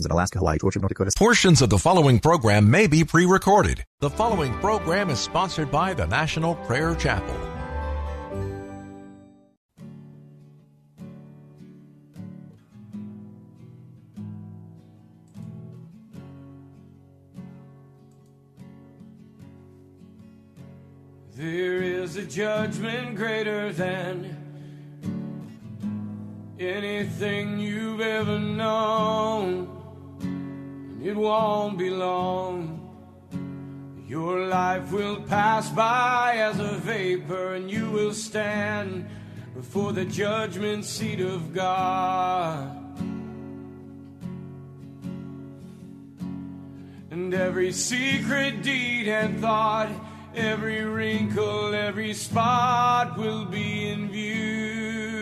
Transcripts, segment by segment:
in Alaska, Hawaii, Georgia, North Dakota. Portions of the following program may be pre recorded. The following program is sponsored by the National Prayer Chapel. There is a judgment greater than anything you've ever known, and it won't be long. Your life will pass by as a vapor, and you will stand before the judgment seat of God. And every secret deed and thought, every wrinkle, every spot will be in view.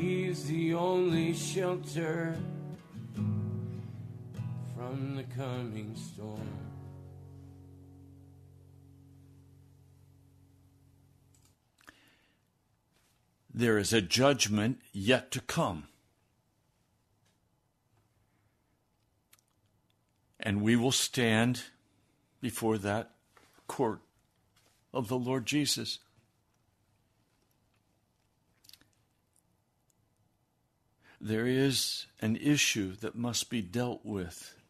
He's the only shelter from the coming storm. There is a judgment yet to come. And we will stand before that court of the Lord Jesus. There is an issue that must be dealt with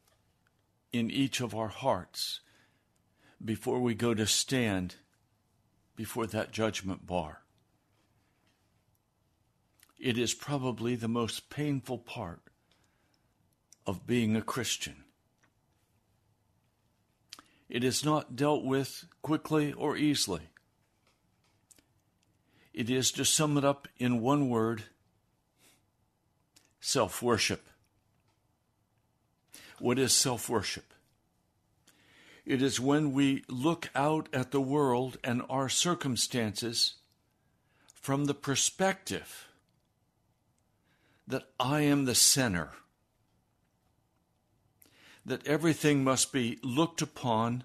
in each of our hearts before we go to stand before that judgment bar. It is probably the most painful part of being a Christian. It is not dealt with quickly or easily. It is, to sum it up in one word, self worship. What is self worship? It is when we look out at the world and our circumstances from the perspective that I am the center, that everything must be looked upon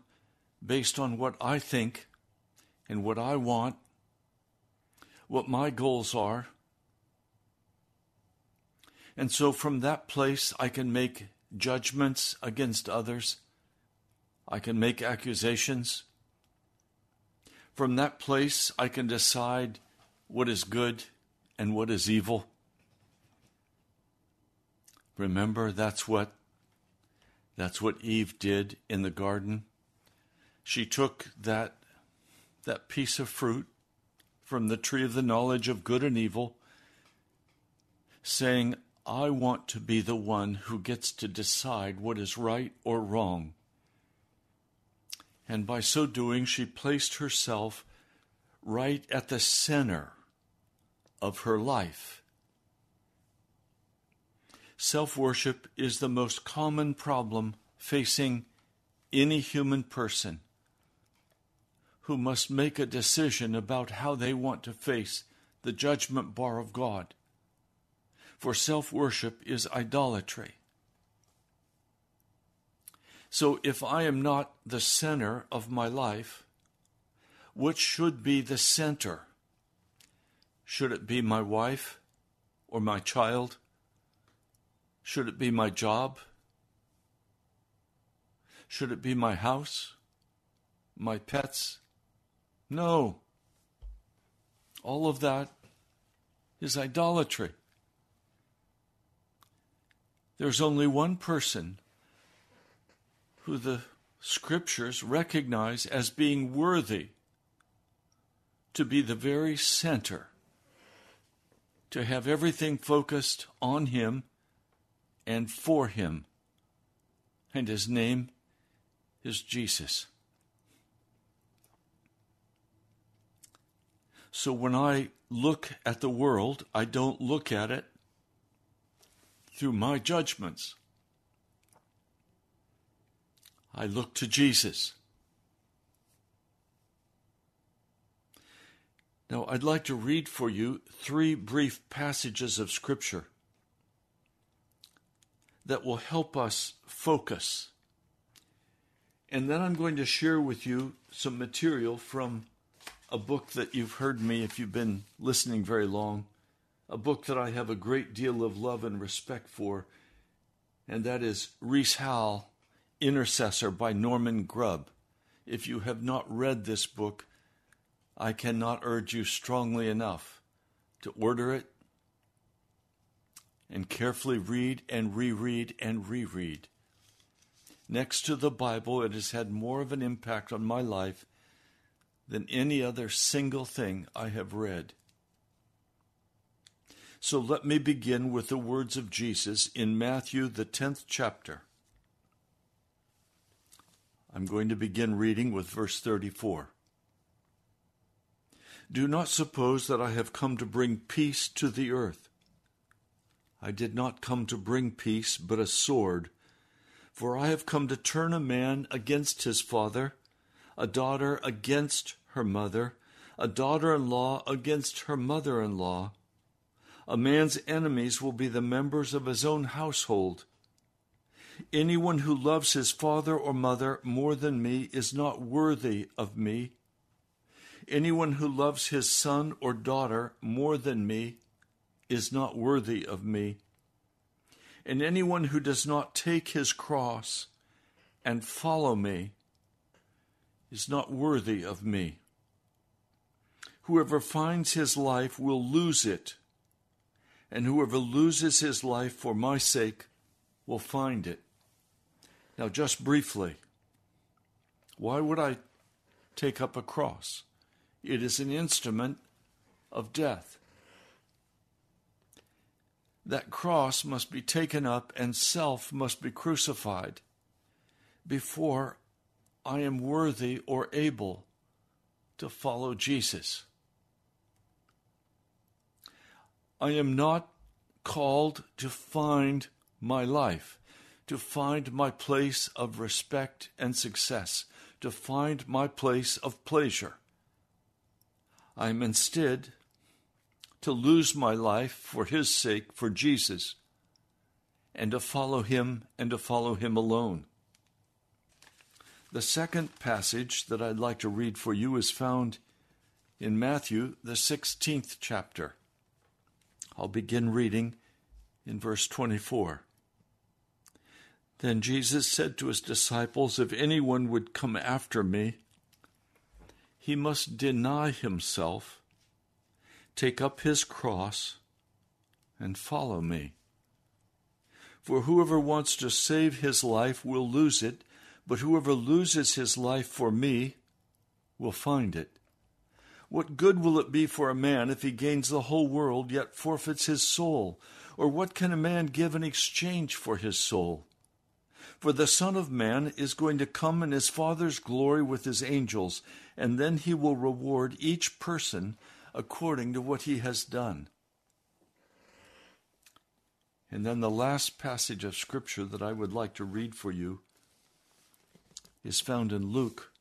based on what I think and what I want, what my goals are. And so from that place, I can make judgments against others. I can make accusations. From that place, I can decide what is good and what is evil. Remember, that's what that's what Eve did in the garden. She took that that piece of fruit from the tree of the knowledge of good and evil, saying, I want to be the one who gets to decide what is right or wrong. And by so doing, she placed herself right at the center of her life. Self worship is the most common problem facing any human person who must make a decision about how they want to face the judgment bar of God. For self worship is idolatry. So if I am not the center of my life, what should be the center? Should it be my wife or my child? Should it be my job? Should it be my house? My pets? No. All of that is idolatry. There's only one person who the scriptures recognize as being worthy to be the very center, to have everything focused on him and for him. And his name is Jesus. So when I look at the world, I don't look at it through my judgments. I look to Jesus. Now, I'd like to read for you three brief passages of Scripture that will help us focus. And then I'm going to share with you some material from a book that you've heard me if you've been listening very long, a book that I have a great deal of love and respect for, and that is Rees Howell, Intercessor by Norman Grubb. If you have not read this book, I cannot urge you strongly enough to order it and carefully read and reread and reread. Next to the Bible, it has had more of an impact on my life than any other single thing I have read. So let me begin with the words of Jesus in Matthew, the 10th chapter. I'm going to begin reading with verse 34. Do not suppose that I have come to bring peace to the earth. I did not come to bring peace, but a sword. For I have come to turn a man against his father, a daughter against her mother, a daughter in law against her mother in law. A man's enemies will be the members of his own household. Anyone who loves his father or mother more than me is not worthy of me. Anyone who loves his son or daughter more than me is not worthy of me. And anyone who does not take his cross and follow me is not worthy of me. Whoever finds his life will lose it, and whoever loses his life for my sake will find it. Now, just briefly, why would I take up a cross? It is an instrument of death. That cross must be taken up and self must be crucified before I am worthy or able to follow Jesus. I am not called to find my life to find my place of respect and success, to find my place of pleasure. I am instead to lose my life for His sake, for Jesus, and to follow Him and to follow Him alone. The second passage that I'd like to read for you is found in Matthew, the 16th chapter. I'll begin reading in verse 24. Then Jesus said to his disciples, If anyone would come after me, he must deny himself, take up his cross, and follow me. For whoever wants to save his life will lose it, but whoever loses his life for me will find it. What good will it be for a man if he gains the whole world yet forfeits his soul? Or what can a man give in exchange for his soul? For the Son of Man is going to come in his Father's glory with his angels, and then he will reward each person according to what he has done. And then the last passage of Scripture that I would like to read for you is found in Luke,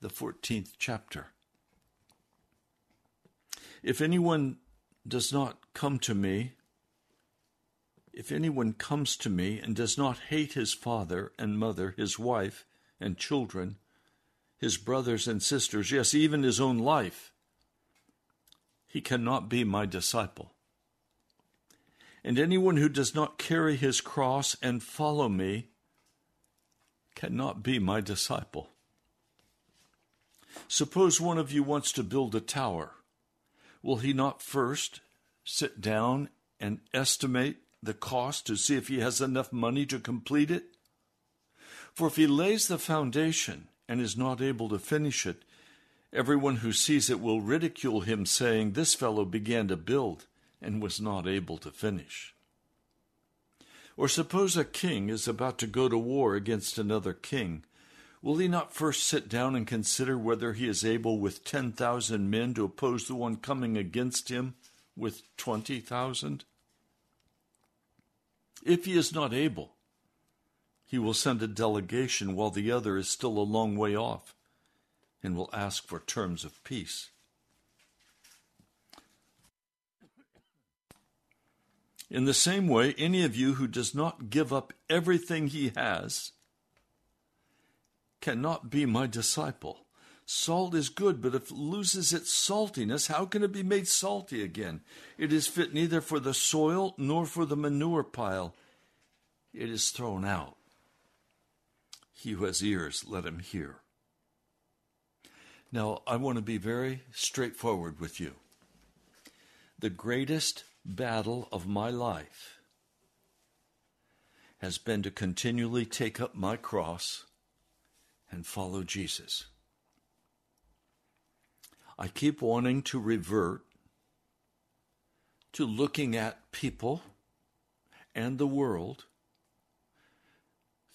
the 14th chapter. If anyone does not come to me if anyone comes to me and does not hate his father and mother, his wife and children, his brothers and sisters, yes, even his own life, he cannot be my disciple. And anyone who does not carry his cross and follow me cannot be my disciple. Suppose one of you wants to build a tower. Will he not first sit down and estimate the cost to see if he has enough money to complete it? For if he lays the foundation and is not able to finish it, everyone who sees it will ridicule him, saying, This fellow began to build and was not able to finish. Or suppose a king is about to go to war against another king. Will he not first sit down and consider whether he is able with ten thousand men to oppose the one coming against him with twenty thousand? If he is not able, he will send a delegation while the other is still a long way off and will ask for terms of peace. In the same way, any of you who does not give up everything he has cannot be my disciple. Salt is good, but if it loses its saltiness, how can it be made salty again? It is fit neither for the soil nor for the manure pile. It is thrown out. He who has ears, let him hear. Now, I want to be very straightforward with you. The greatest battle of my life has been to continually take up my cross and follow Jesus. I keep wanting to revert to looking at people and the world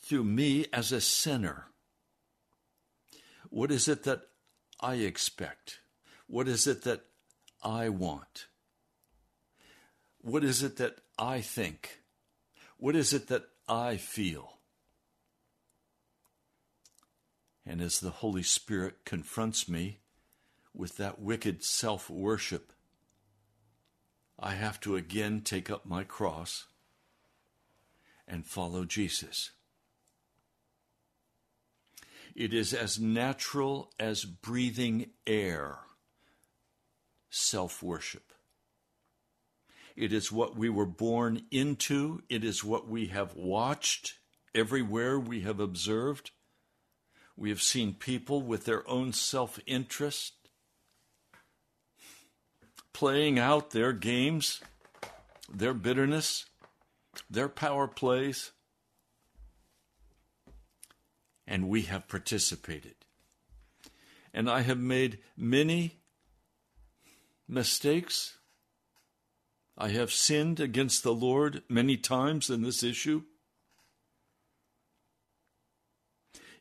through me as a sinner. What is it that I expect? What is it that I want? What is it that I think? What is it that I feel? And as the Holy Spirit confronts me with that wicked self worship, I have to again take up my cross and follow Jesus. It is as natural as breathing air, self worship. It is what we were born into, it is what we have watched everywhere we have observed. We have seen people with their own self interest playing out their games, their bitterness, their power plays, and we have participated. And I have made many mistakes. I have sinned against the Lord many times in this issue.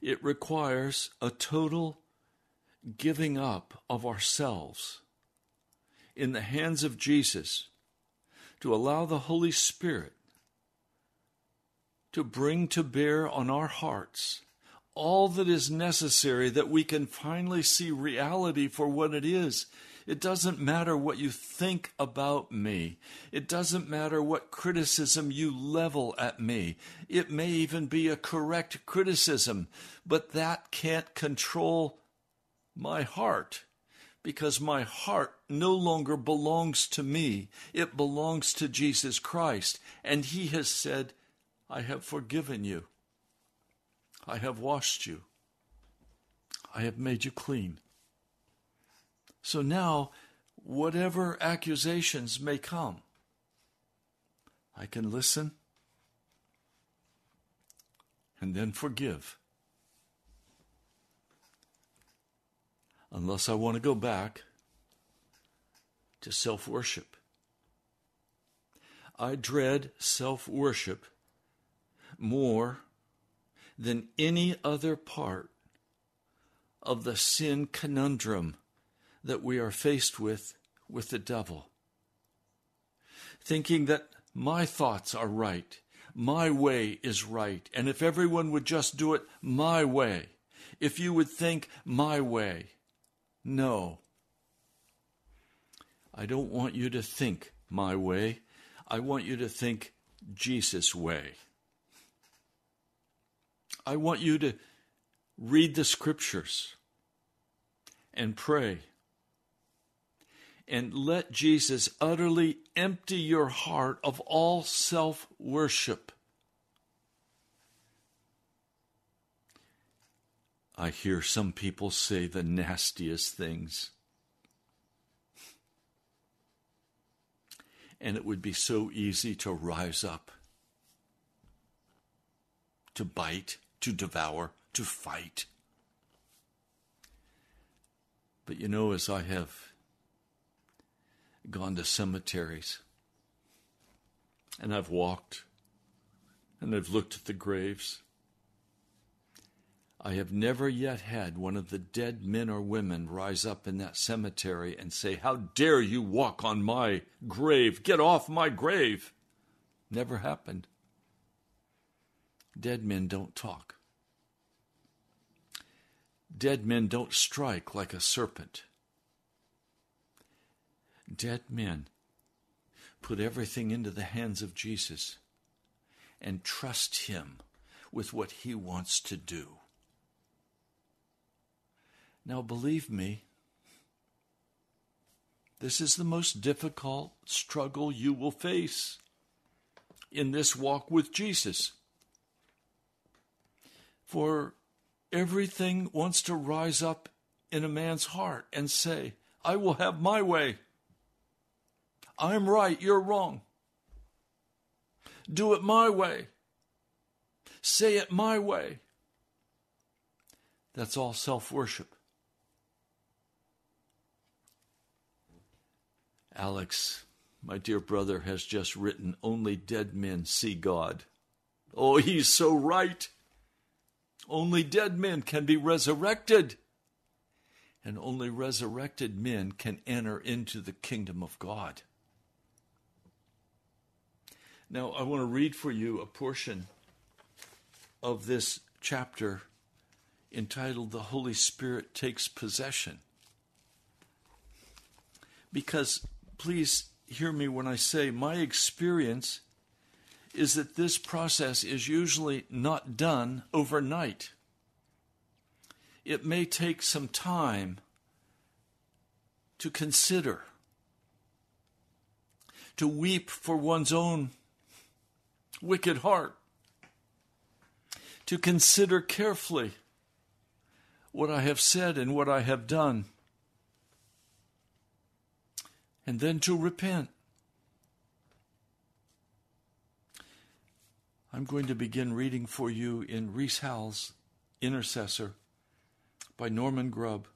It requires a total giving up of ourselves in the hands of Jesus to allow the Holy Spirit to bring to bear on our hearts all that is necessary that we can finally see reality for what it is. It doesn't matter what you think about me. It doesn't matter what criticism you level at me. It may even be a correct criticism, but that can't control my heart because my heart no longer belongs to me. It belongs to Jesus Christ. And He has said, I have forgiven you. I have washed you. I have made you clean. So now, whatever accusations may come, I can listen and then forgive. unless I want to go back to self worship. I dread self worship more than any other part of the sin conundrum that we are faced with with the devil. Thinking that my thoughts are right, my way is right, and if everyone would just do it my way, if you would think my way, no. I don't want you to think my way. I want you to think Jesus' way. I want you to read the scriptures and pray and let Jesus utterly empty your heart of all self worship. I hear some people say the nastiest things. And it would be so easy to rise up, to bite, to devour, to fight. But you know, as I have gone to cemeteries and I've walked and I've looked at the graves I have never yet had one of the dead men or women rise up in that cemetery and say, How dare you walk on my grave? Get off my grave. Never happened. Dead men don't talk. Dead men don't strike like a serpent. Dead men put everything into the hands of Jesus and trust Him with what He wants to do. Now, believe me, this is the most difficult struggle you will face in this walk with Jesus. For everything wants to rise up in a man's heart and say, I will have my way. I'm right, you're wrong. Do it my way. Say it my way. That's all self worship. Alex, my dear brother, has just written, Only dead men see God. Oh, he's so right. Only dead men can be resurrected. And only resurrected men can enter into the kingdom of God. Now, I want to read for you a portion of this chapter entitled The Holy Spirit Takes Possession. Because, please hear me when I say my experience is that this process is usually not done overnight. It may take some time to consider, to weep for one's own wicked heart, to consider carefully what I have said and what I have done, and then to repent. I'm going to begin reading for you in Rees Howells' Intercessor by Norman Grubb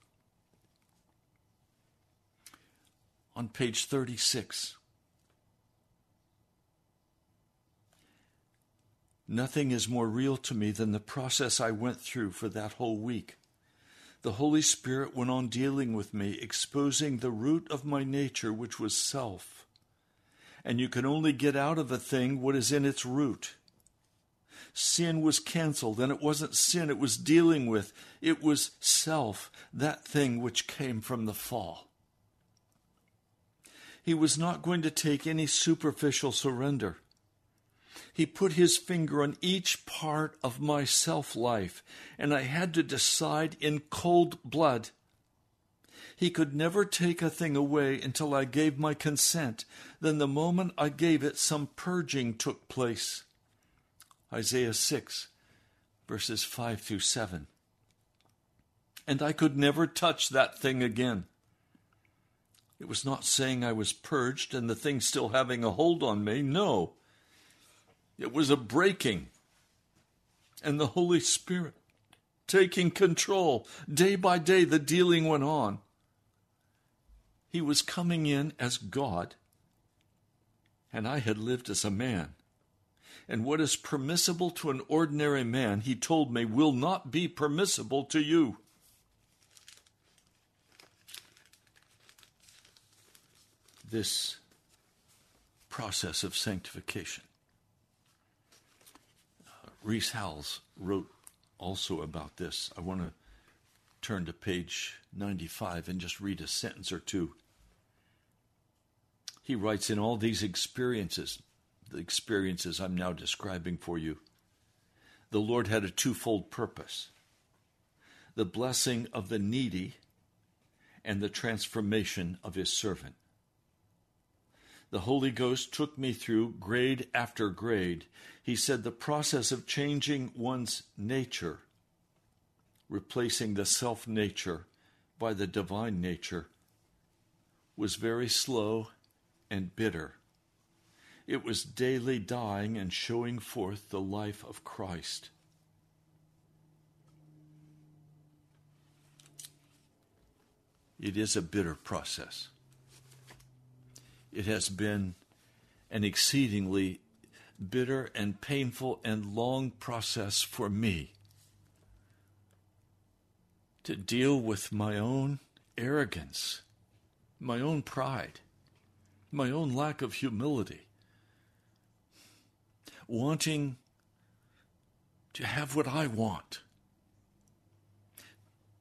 on page 36. Nothing is more real to me than the process I went through for that whole week. The Holy Spirit went on dealing with me, exposing the root of my nature, which was self. And you can only get out of a thing what is in its root sin was canceled, and it wasn't sin it was dealing with, it was self, that thing which came from the fall. He was not going to take any superficial surrender. He put his finger on each part of my self life, and I had to decide in cold blood. He could never take a thing away until I gave my consent. Then, the moment I gave it, some purging took place. Isaiah 6, verses 5 through 7. And I could never touch that thing again. It was not saying I was purged and the thing still having a hold on me. No. It was a breaking. And the Holy Spirit taking control. Day by day, the dealing went on. He was coming in as God, and I had lived as a man and what is permissible to an ordinary man, he told me, will not be permissible to you. This process of sanctification. Uh, Rees Howells wrote also about this. I want to turn to page 95 and just read a sentence or two. He writes In all these experiences, the experiences I'm now describing for you, the Lord had a twofold purpose the blessing of the needy and the transformation of his servant. The Holy Ghost took me through grade after grade. He said the process of changing one's nature, replacing the self nature by the divine nature, was very slow and bitter. It was daily dying and showing forth the life of Christ. It is a bitter process. It has been an exceedingly bitter and painful and long process for me to deal with my own arrogance, my own pride, my own lack of humility wanting to have what I want,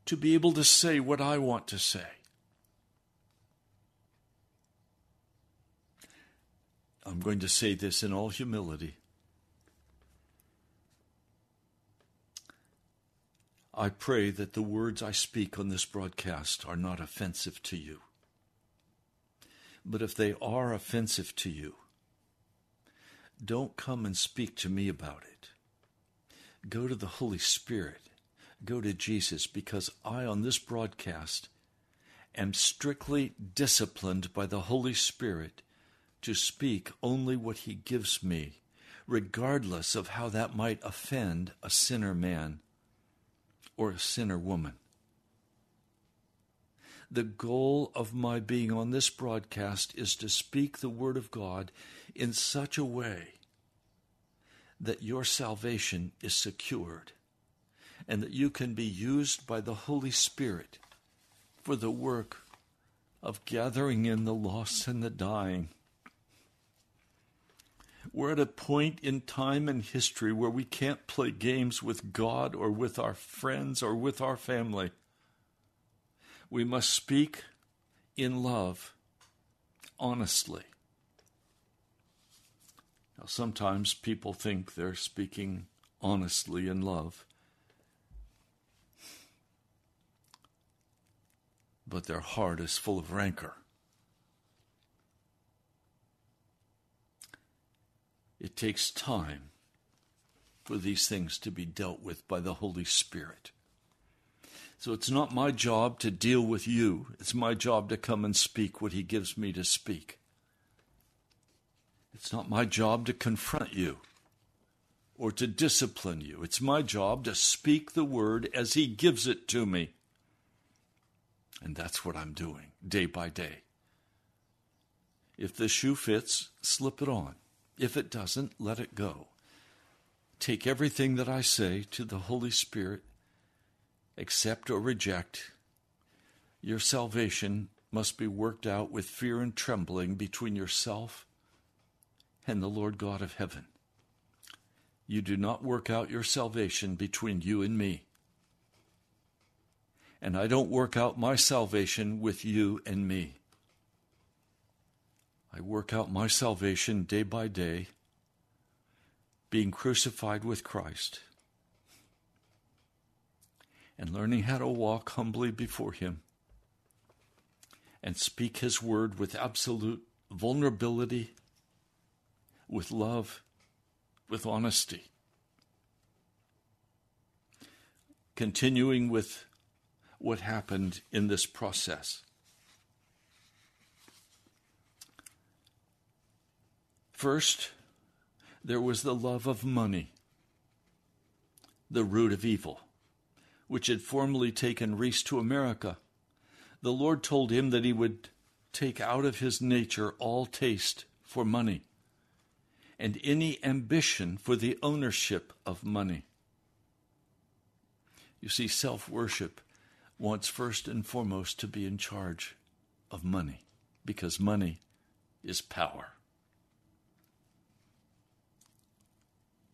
to be able to say what I want to say. I'm going to say this in all humility. I pray that the words I speak on this broadcast are not offensive to you. But if they are offensive to you, don't come and speak to me about it. Go to the Holy Spirit. Go to Jesus because I, on this broadcast, am strictly disciplined by the Holy Spirit to speak only what He gives me, regardless of how that might offend a sinner man or a sinner woman. The goal of my being on this broadcast is to speak the Word of God in such a way that your salvation is secured and that you can be used by the Holy Spirit for the work of gathering in the lost and the dying. We're at a point in time and history where we can't play games with God or with our friends or with our family. We must speak in love, honestly. Now, sometimes people think they're speaking honestly in love, but their heart is full of rancor. It takes time for these things to be dealt with by the Holy Spirit. So it's not my job to deal with you. It's my job to come and speak what He gives me to speak. It's not my job to confront you or to discipline you. It's my job to speak the word as He gives it to me. And that's what I'm doing day by day. If the shoe fits, slip it on. If it doesn't, let it go. Take everything that I say to the Holy Spirit, accept or reject. Your salvation must be worked out with fear and trembling between yourself and the Lord God of heaven. You do not work out your salvation between you and me. And I don't work out my salvation with you and me. I work out my salvation day by day, being crucified with Christ and learning how to walk humbly before Him and speak His word with absolute vulnerability, with love, with honesty. Continuing with what happened in this process. First, there was the love of money, the root of evil, which had formerly taken Rees to America. The Lord told him that he would take out of his nature all taste for money and any ambition for the ownership of money. You see, self worship wants first and foremost to be in charge of money because money is power.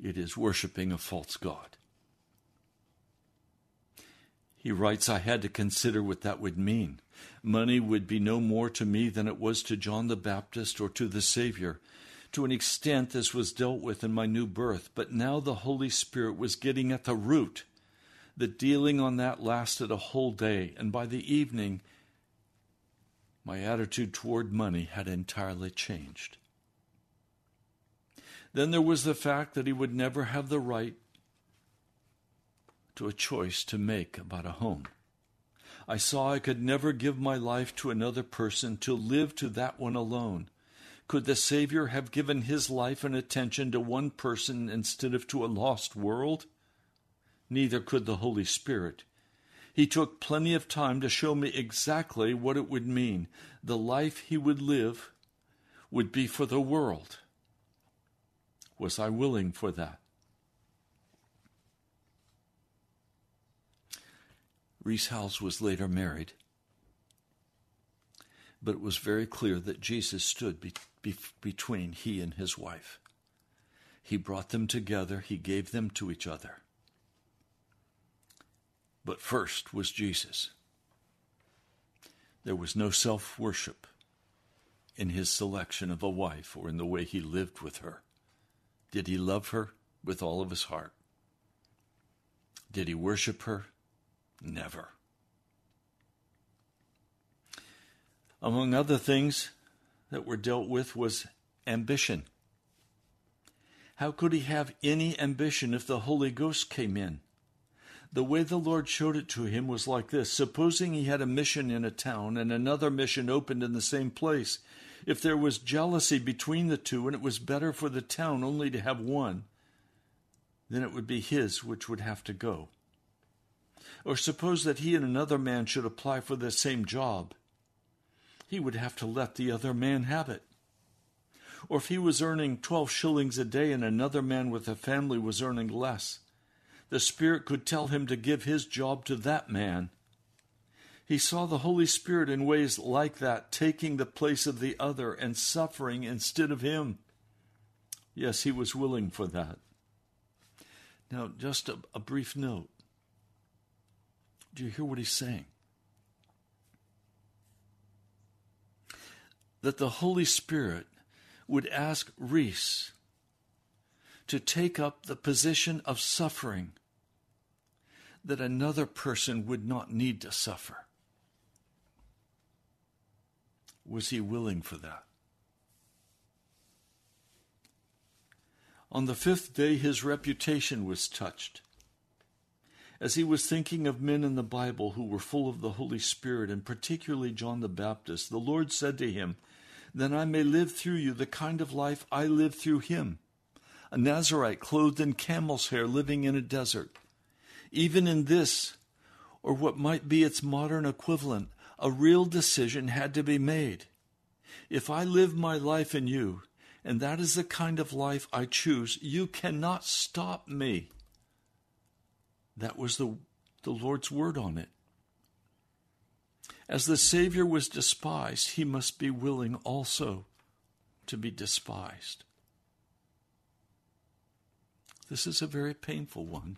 It is worshiping a false God. He writes, I had to consider what that would mean. Money would be no more to me than it was to John the Baptist or to the Savior. To an extent, this was dealt with in my new birth, but now the Holy Spirit was getting at the root. The dealing on that lasted a whole day, and by the evening, my attitude toward money had entirely changed. Then there was the fact that he would never have the right to a choice to make about a home. I saw I could never give my life to another person to live to that one alone. Could the Savior have given his life and attention to one person instead of to a lost world? Neither could the Holy Spirit. He took plenty of time to show me exactly what it would mean. The life he would live would be for the world. Was I willing for that? Rees Howells was later married, but it was very clear that Jesus stood be, be, between he and his wife. He brought them together, he gave them to each other. But first was Jesus. There was no self worship in his selection of a wife or in the way he lived with her. Did he love her with all of his heart? Did he worship her? Never. Among other things that were dealt with was ambition. How could he have any ambition if the Holy Ghost came in? The way the Lord showed it to him was like this Supposing he had a mission in a town and another mission opened in the same place, if there was jealousy between the two and it was better for the town only to have one, then it would be his which would have to go. Or suppose that he and another man should apply for the same job. He would have to let the other man have it. Or if he was earning 12 shillings a day and another man with a family was earning less, the Spirit could tell him to give his job to that man. He saw the Holy Spirit in ways like that, taking the place of the other and suffering instead of him. Yes, he was willing for that. Now, just a, a brief note. Do you hear what he's saying? That the Holy Spirit would ask Rees to take up the position of suffering that another person would not need to suffer. Was he willing for that? On the fifth day, his reputation was touched. As he was thinking of men in the Bible who were full of the Holy Spirit, and particularly John the Baptist, the Lord said to him, Then I may live through you the kind of life I lived through him, a Nazarite clothed in camel's hair, living in a desert. Even in this, or what might be its modern equivalent, a real decision had to be made. If I live my life in you, and that is the kind of life I choose, you cannot stop me. That was the, the Lord's word on it. As the Savior was despised, he must be willing also to be despised. This is a very painful one.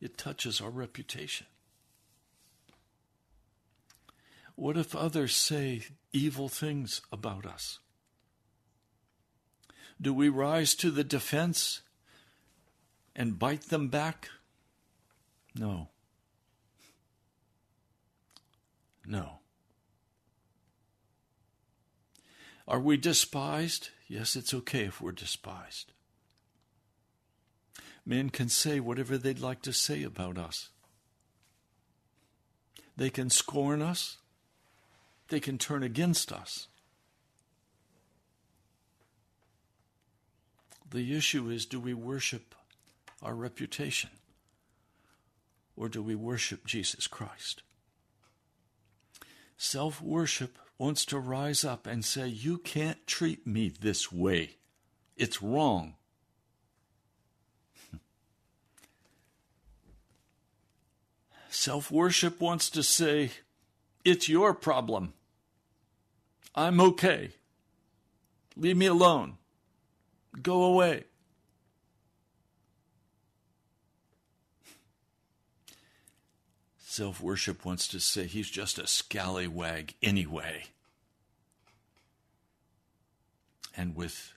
It touches our reputation. What if others say evil things about us? Do we rise to the defense and bite them back? No. No. Are we despised? Yes, it's okay if we're despised. Men can say whatever they'd like to say about us. They can scorn us. They can turn against us. The issue is do we worship our reputation or do we worship Jesus Christ? Self worship wants to rise up and say, You can't treat me this way. It's wrong. Self worship wants to say, It's your problem. I'm okay. Leave me alone. Go away. Self worship wants to say he's just a scallywag anyway. And with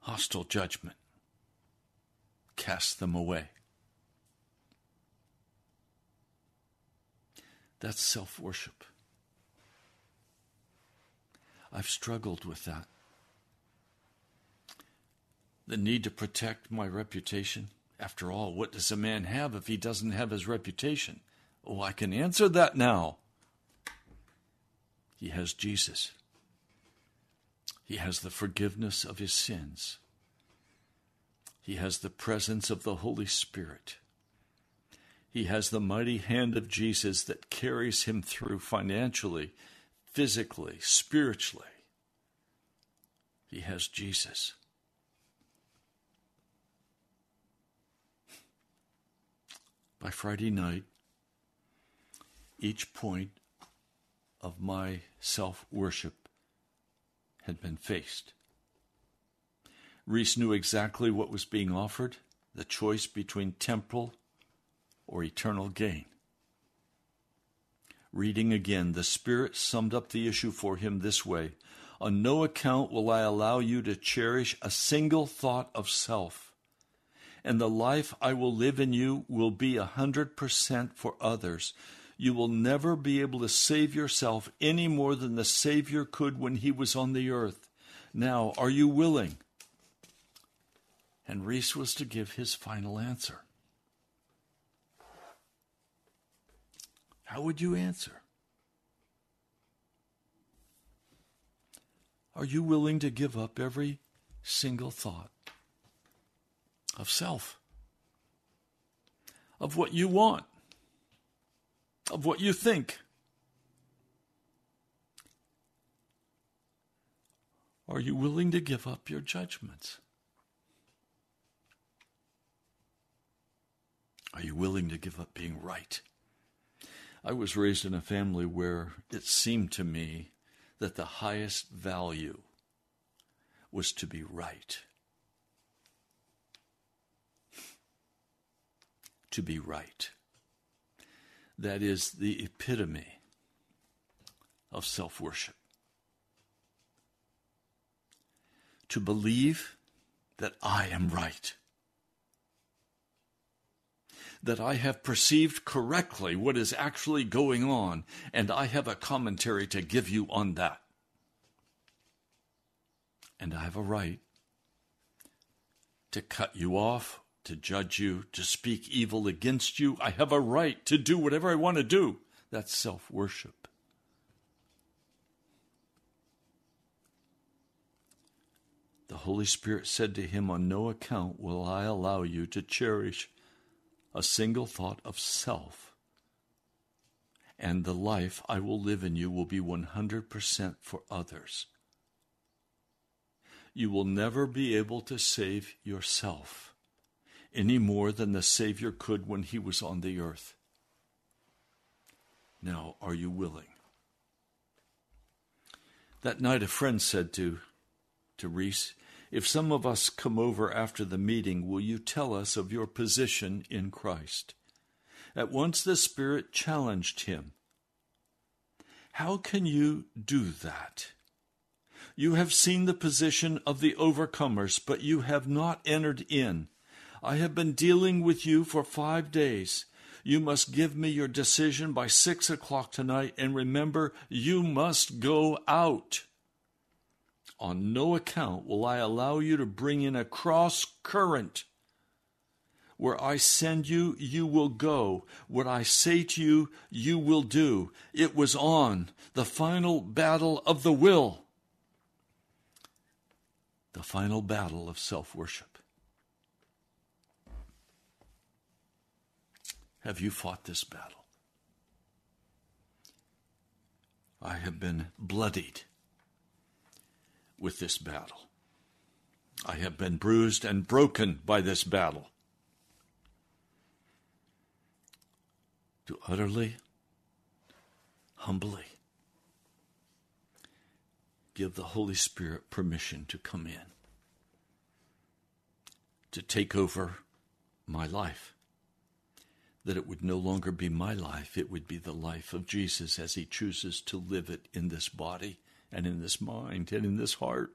hostile judgment, cast them away. That's self worship. I've struggled with that. The need to protect my reputation. After all, what does a man have if he doesn't have his reputation? Oh, I can answer that now. He has Jesus. He has the forgiveness of his sins. He has the presence of the Holy Spirit. He has the mighty hand of Jesus that carries him through financially, physically, spiritually. He has Jesus. By Friday night, each point of my self worship had been faced. Rees knew exactly what was being offered the choice between temporal or eternal gain. Reading again, the Spirit summed up the issue for him this way On no account will I allow you to cherish a single thought of self, and the life I will live in you will be a hundred percent for others. You will never be able to save yourself any more than the Savior could when he was on the earth. Now, are you willing? And Rees was to give his final answer. How would you answer? Are you willing to give up every single thought of self, of what you want, of what you think? Are you willing to give up your judgments? Are you willing to give up being right? I was raised in a family where it seemed to me that the highest value was to be right. To be right. That is the epitome of self worship. To believe that I am right that I have perceived correctly what is actually going on, and I have a commentary to give you on that. And I have a right to cut you off, to judge you, to speak evil against you. I have a right to do whatever I want to do. That's self worship. The Holy Spirit said to him, On no account will I allow you to cherish a single thought of self. And the life I will live in you will be 100% for others. You will never be able to save yourself any more than the Savior could when he was on the earth. Now, are you willing? That night, a friend said to, to Rees, if some of us come over after the meeting, will you tell us of your position in Christ? At once the Spirit challenged him. How can you do that? You have seen the position of the overcomers, but you have not entered in. I have been dealing with you for five days. You must give me your decision by six o'clock tonight, and remember, you must go out. On no account will I allow you to bring in a cross current. Where I send you, you will go. What I say to you, you will do. It was on the final battle of the will, the final battle of self worship. Have you fought this battle? I have been bloodied with this battle. I have been bruised and broken by this battle. To utterly, humbly give the Holy Spirit permission to come in, to take over my life. That it would no longer be my life, it would be the life of Jesus as he chooses to live it in this body and in this mind and in this heart.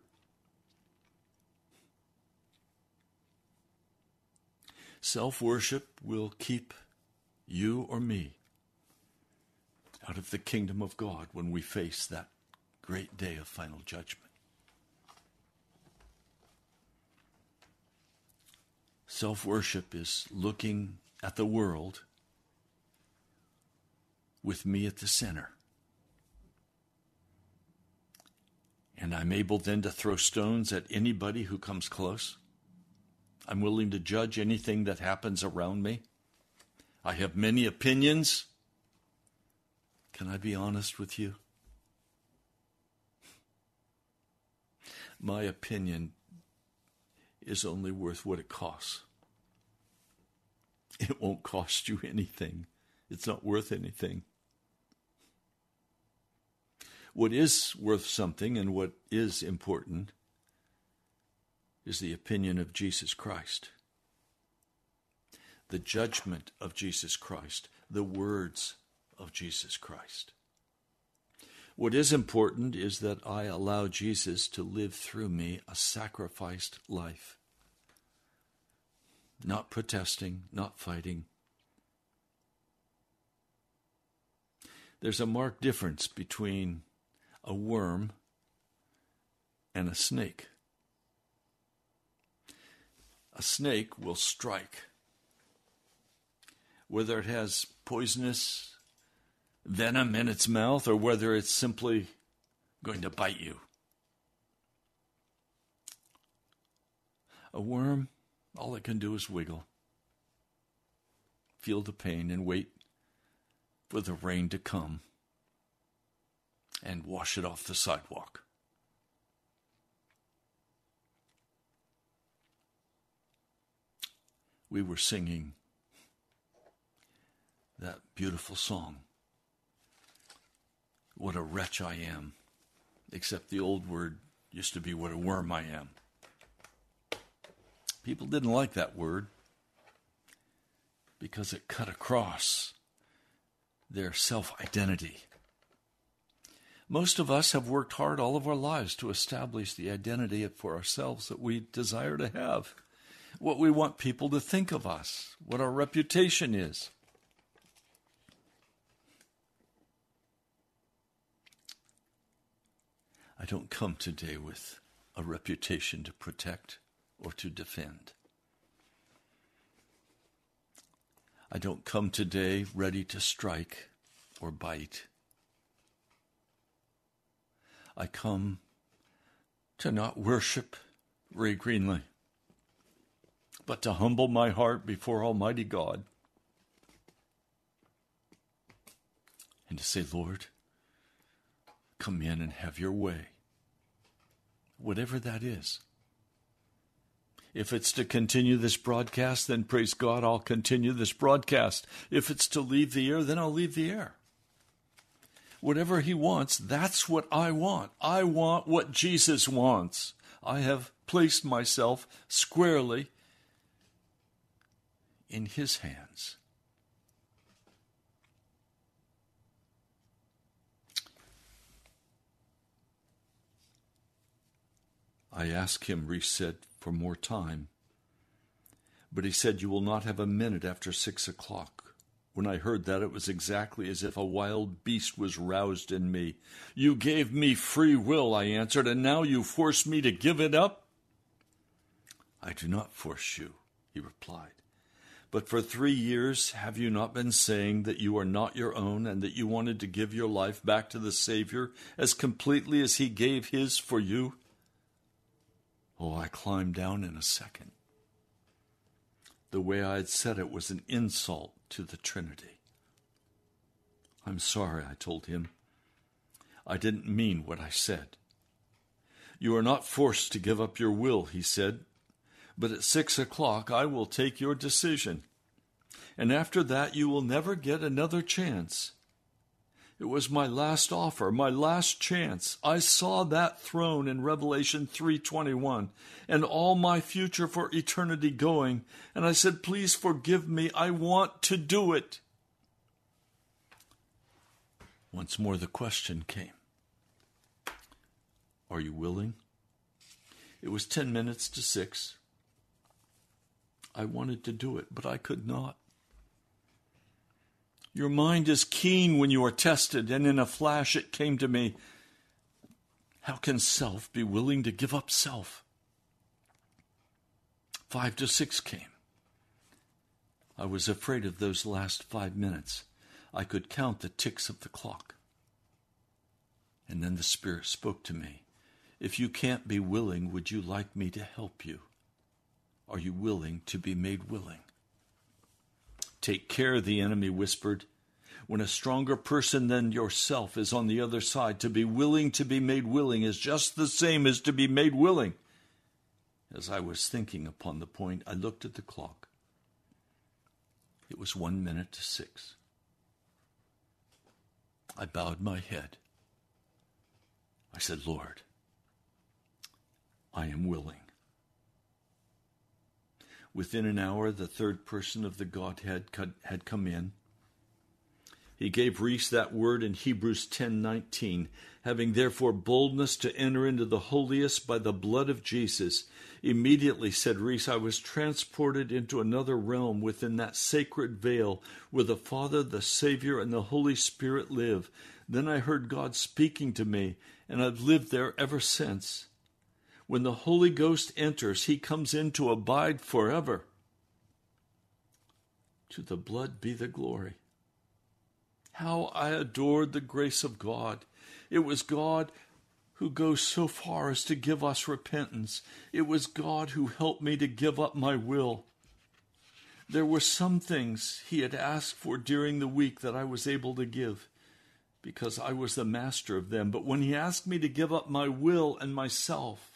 Self worship will keep you or me out of the kingdom of God when we face that great day of final judgment. Self worship is looking at the world with me at the center. And I'm able then to throw stones at anybody who comes close. I'm willing to judge anything that happens around me. I have many opinions. Can I be honest with you? My opinion is only worth what it costs. It won't cost you anything. It's not worth anything what is worth something and what is important is the opinion of Jesus Christ, the judgment of Jesus Christ, the words of Jesus Christ. What is important is that I allow Jesus to live through me a sacrificed life. Not protesting, not fighting. There's a marked difference between a worm, and a snake. A snake will strike, whether it has poisonous venom in its mouth or whether it's simply going to bite you. A worm, all it can do is wiggle, feel the pain, and wait for the rain to come and wash it off the sidewalk. We were singing that beautiful song. What a wretch I am. Except the old word used to be what a worm I am. People didn't like that word because it cut across their self identity. Most of us have worked hard all of our lives to establish the identity for ourselves that we desire to have, what we want people to think of us, what our reputation is. I don't come today with a reputation to protect or to defend. I don't come today ready to strike or bite. I come to not worship Ray Greenley, but to humble my heart before Almighty God and to say, Lord, come in and have your way, whatever that is. If it's to continue this broadcast, then praise God, I'll continue this broadcast. If it's to leave the air, then I'll leave the air. Whatever He wants, that's what I want. I want what Jesus wants. I have placed myself squarely in His hands. I asked him, Rees said, for more time. But he said, You will not have a minute after six o'clock. When I heard that, it was exactly as if a wild beast was roused in me. You gave me free will, I answered, and now you force me to give it up? I do not force you, he replied. But for three years, have you not been saying that you are not your own and that you wanted to give your life back to the Savior as completely as He gave His for you? Oh, I climbed down in a second. The way I had said it was an insult to the Trinity. I'm sorry, I told him. I didn't mean what I said. You are not forced to give up your will, he said, but at six o'clock I will take your decision. And after that you will never get another chance. It was my last offer, my last chance. I saw that throne in Revelation 3:21 and all my future for eternity going, and I said, "Please forgive me. I want to do it." Once more the question came. Are you willing? It was 10 minutes to 6. I wanted to do it, but I could not. Your mind is keen when you are tested, and in a flash it came to me how can self be willing to give up self? Five to six came. I was afraid of those last five minutes. I could count the ticks of the clock. And then the Spirit spoke to me. If you can't be willing, would you like me to help you? Are you willing to be made willing? Take care, the enemy whispered. When a stronger person than yourself is on the other side, to be willing to be made willing is just the same as to be made willing. As I was thinking upon the point, I looked at the clock. It was one minute to six. I bowed my head. I said, Lord, I am willing. Within an hour, the third person of the Godhead had come in. He gave Rees that word in Hebrews 10:19, having therefore boldness to enter into the holiest by the blood of Jesus. Immediately said Rees, I was transported into another realm within that sacred veil where the Father, the Savior, and the Holy Spirit live. Then I heard God speaking to me, and I've lived there ever since. When the Holy Ghost enters, he comes in to abide forever. To the blood be the glory. How I adored the grace of God. It was God who goes so far as to give us repentance. It was God who helped me to give up my will. There were some things He had asked for during the week that I was able to give because I was the master of them. But when He asked me to give up my will and myself,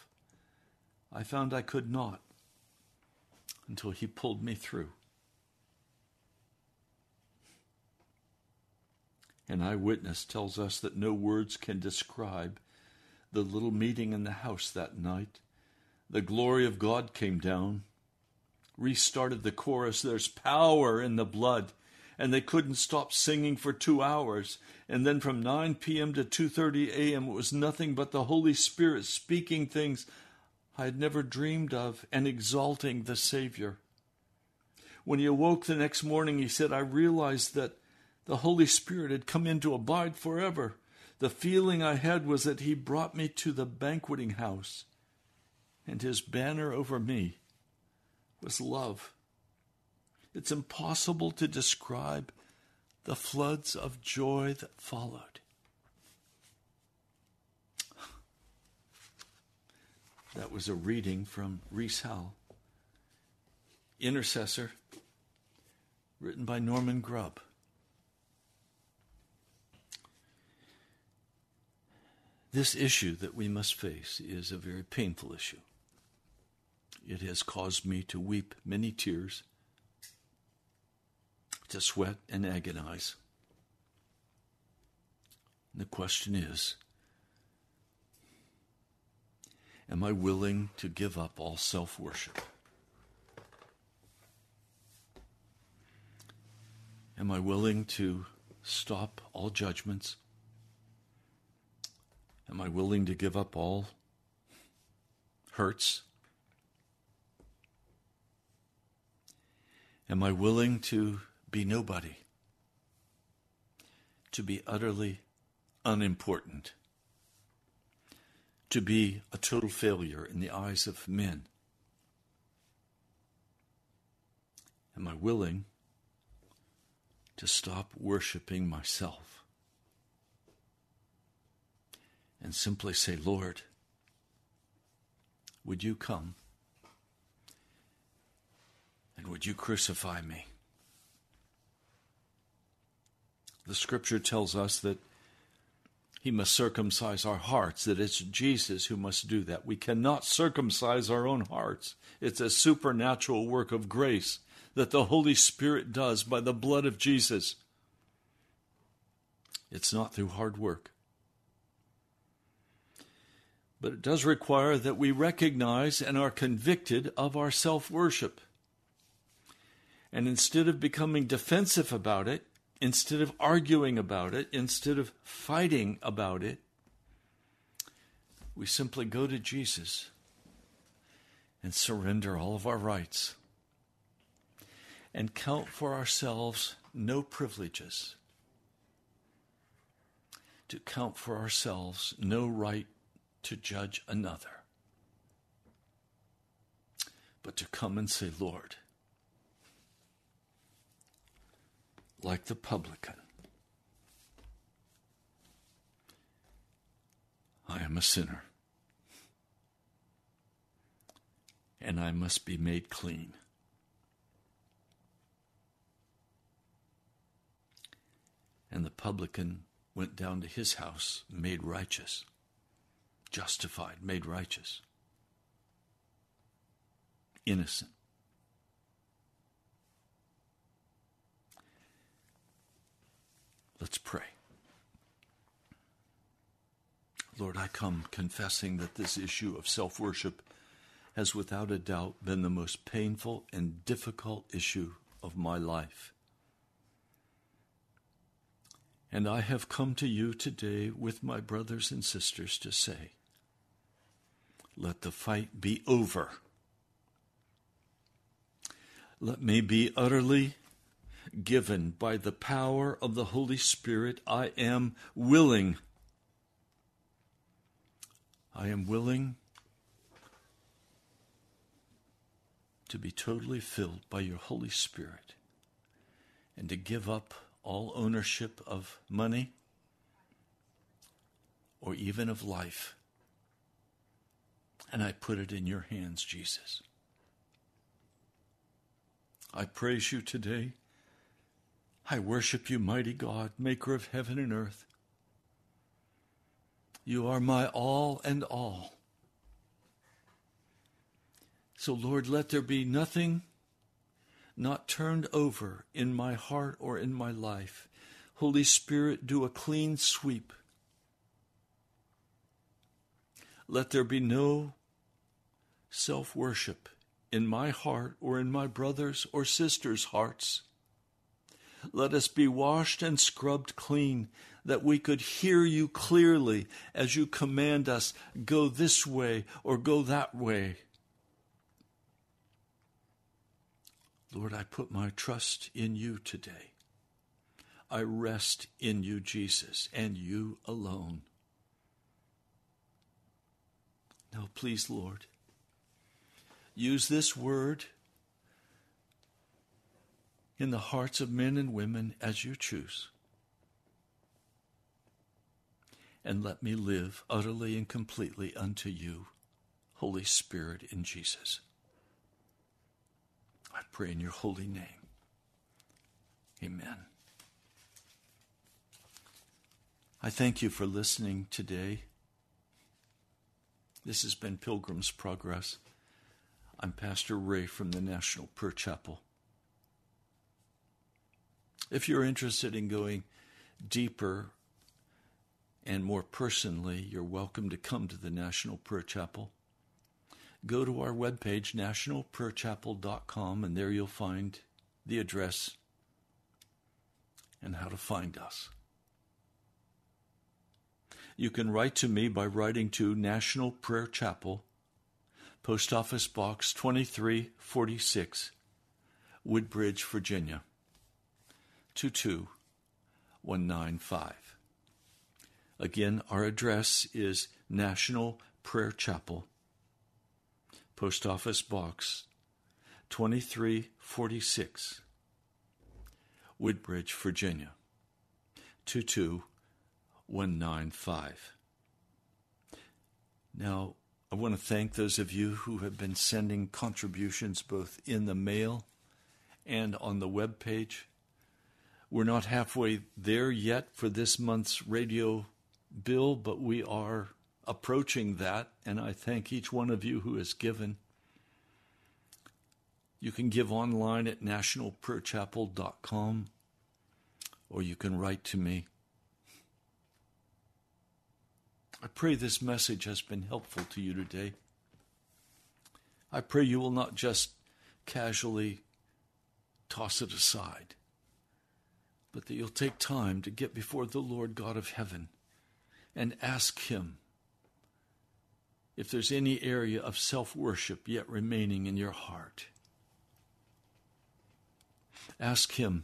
I found I could not until he pulled me through. An eyewitness tells us that no words can describe the little meeting in the house that night. The glory of God came down, restarted the chorus, There's power in the blood. And they couldn't stop singing for two hours. And then from 9 p.m. to 2:30 a.m. it was nothing but the Holy Spirit speaking things I had never dreamed of and exalting the Savior. When he awoke the next morning, he said, I realized that the Holy Spirit had come in to abide forever. The feeling I had was that he brought me to the banqueting house, and his banner over me was love. It's impossible to describe the floods of joy that followed. That was a reading from Rees Howell, Intercessor, written by Norman Grubb. This issue that we must face is a very painful issue. It has caused me to weep many tears, to sweat and agonize. And the question is Am I willing to give up all self worship? Am I willing to stop all judgments? Am I willing to give up all hurts? Am I willing to be nobody? To be utterly unimportant? To be a total failure in the eyes of men? Am I willing to stop worshiping myself and simply say, Lord, would you come and would you crucify me? The scripture tells us that he must circumcise our hearts, that it's Jesus who must do that. We cannot circumcise our own hearts. It's a supernatural work of grace that the Holy Spirit does by the blood of Jesus. It's not through hard work. But it does require that we recognize and are convicted of our self worship. And instead of becoming defensive about it, instead of arguing about it, instead of fighting about it, we simply go to Jesus and surrender all of our rights and count for ourselves no privileges, to count for ourselves no right to judge another, but to come and say, Lord, like the publican. I am a sinner, and I must be made clean. And the publican went down to his house, made righteous, justified, made righteous, innocent. Let's pray. Lord, I come confessing that this issue of self worship has without a doubt been the most painful and difficult issue of my life. And I have come to you today with my brothers and sisters to say, let the fight be over. Let me be utterly given by the power of the Holy Spirit, I am willing. I am willing to be totally filled by your Holy Spirit and to give up all ownership of money or even of life. And I put it in your hands, Jesus. I praise you today I worship you, mighty God, maker of heaven and earth. You are my all and all. So, Lord, let there be nothing not turned over in my heart or in my life. Holy Spirit, do a clean sweep. Let there be no self worship in my heart or in my brothers or sisters' hearts. Let us be washed and scrubbed clean, that we could hear you clearly as you command us go this way or go that way. Lord, I put my trust in you today. I rest in you, Jesus, and you alone. Now, please, Lord, use this word in the hearts of men and women as you choose. And let me live utterly and completely unto you, Holy Spirit, in Jesus. I pray in your holy name. Amen. I thank you for listening today. This has been Pilgrim's Progress. I'm Pastor Ray from the National Prayer Chapel. If you're interested in going deeper and more personally, you're welcome to come to the National Prayer Chapel. Go to our webpage, nationalprayerchapel.com, and there you'll find the address and how to find us. You can write to me by writing to National Prayer Chapel, Post Office Box 2346, Woodbridge, Virginia 22195. Again, our address is National Prayer Chapel, Post Office Box 2346, Woodbridge, Virginia 22195. Now, I want to thank those of you who have been sending contributions both in the mail and on the web page. We're not halfway there yet for this month's radio bill, but we are approaching that, and I thank each one of you who has given. You can give online at nationalprayerchapel.com or you can write to me. I pray this message has been helpful to you today. I pray you will not just casually toss it aside, but that you'll take time to get before the Lord God of heaven and ask Him if there's any area of self worship yet remaining in your heart. Ask Him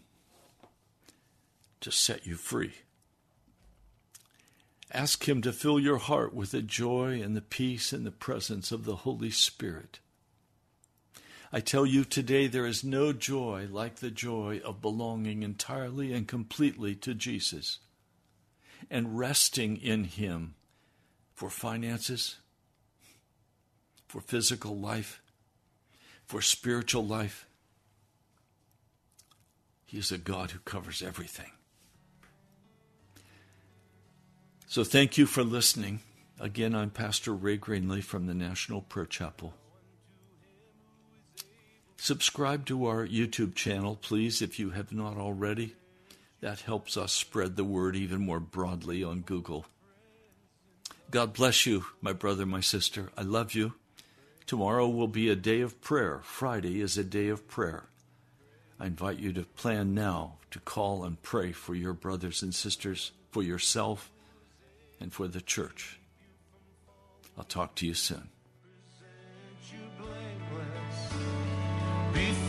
to set you free. Ask Him to fill your heart with the joy and the peace and the presence of the Holy Spirit. I tell you today, there is no joy like the joy of belonging entirely and completely to Jesus and resting in Him for finances, for physical life, for spiritual life. He is a God who covers everything. So thank you for listening. Again, I'm Pastor Ray Greenley from the National Prayer Chapel. Subscribe to our YouTube channel, please, if you have not already. That helps us spread the word even more broadly on Google. God bless you, my brother, my sister. I love you. Tomorrow will be a day of prayer. Friday is a day of prayer. I invite you to plan now to call and pray for your brothers and sisters, for yourself, and for the church. I'll talk to you soon.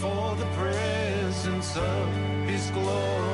Before the presence of His glory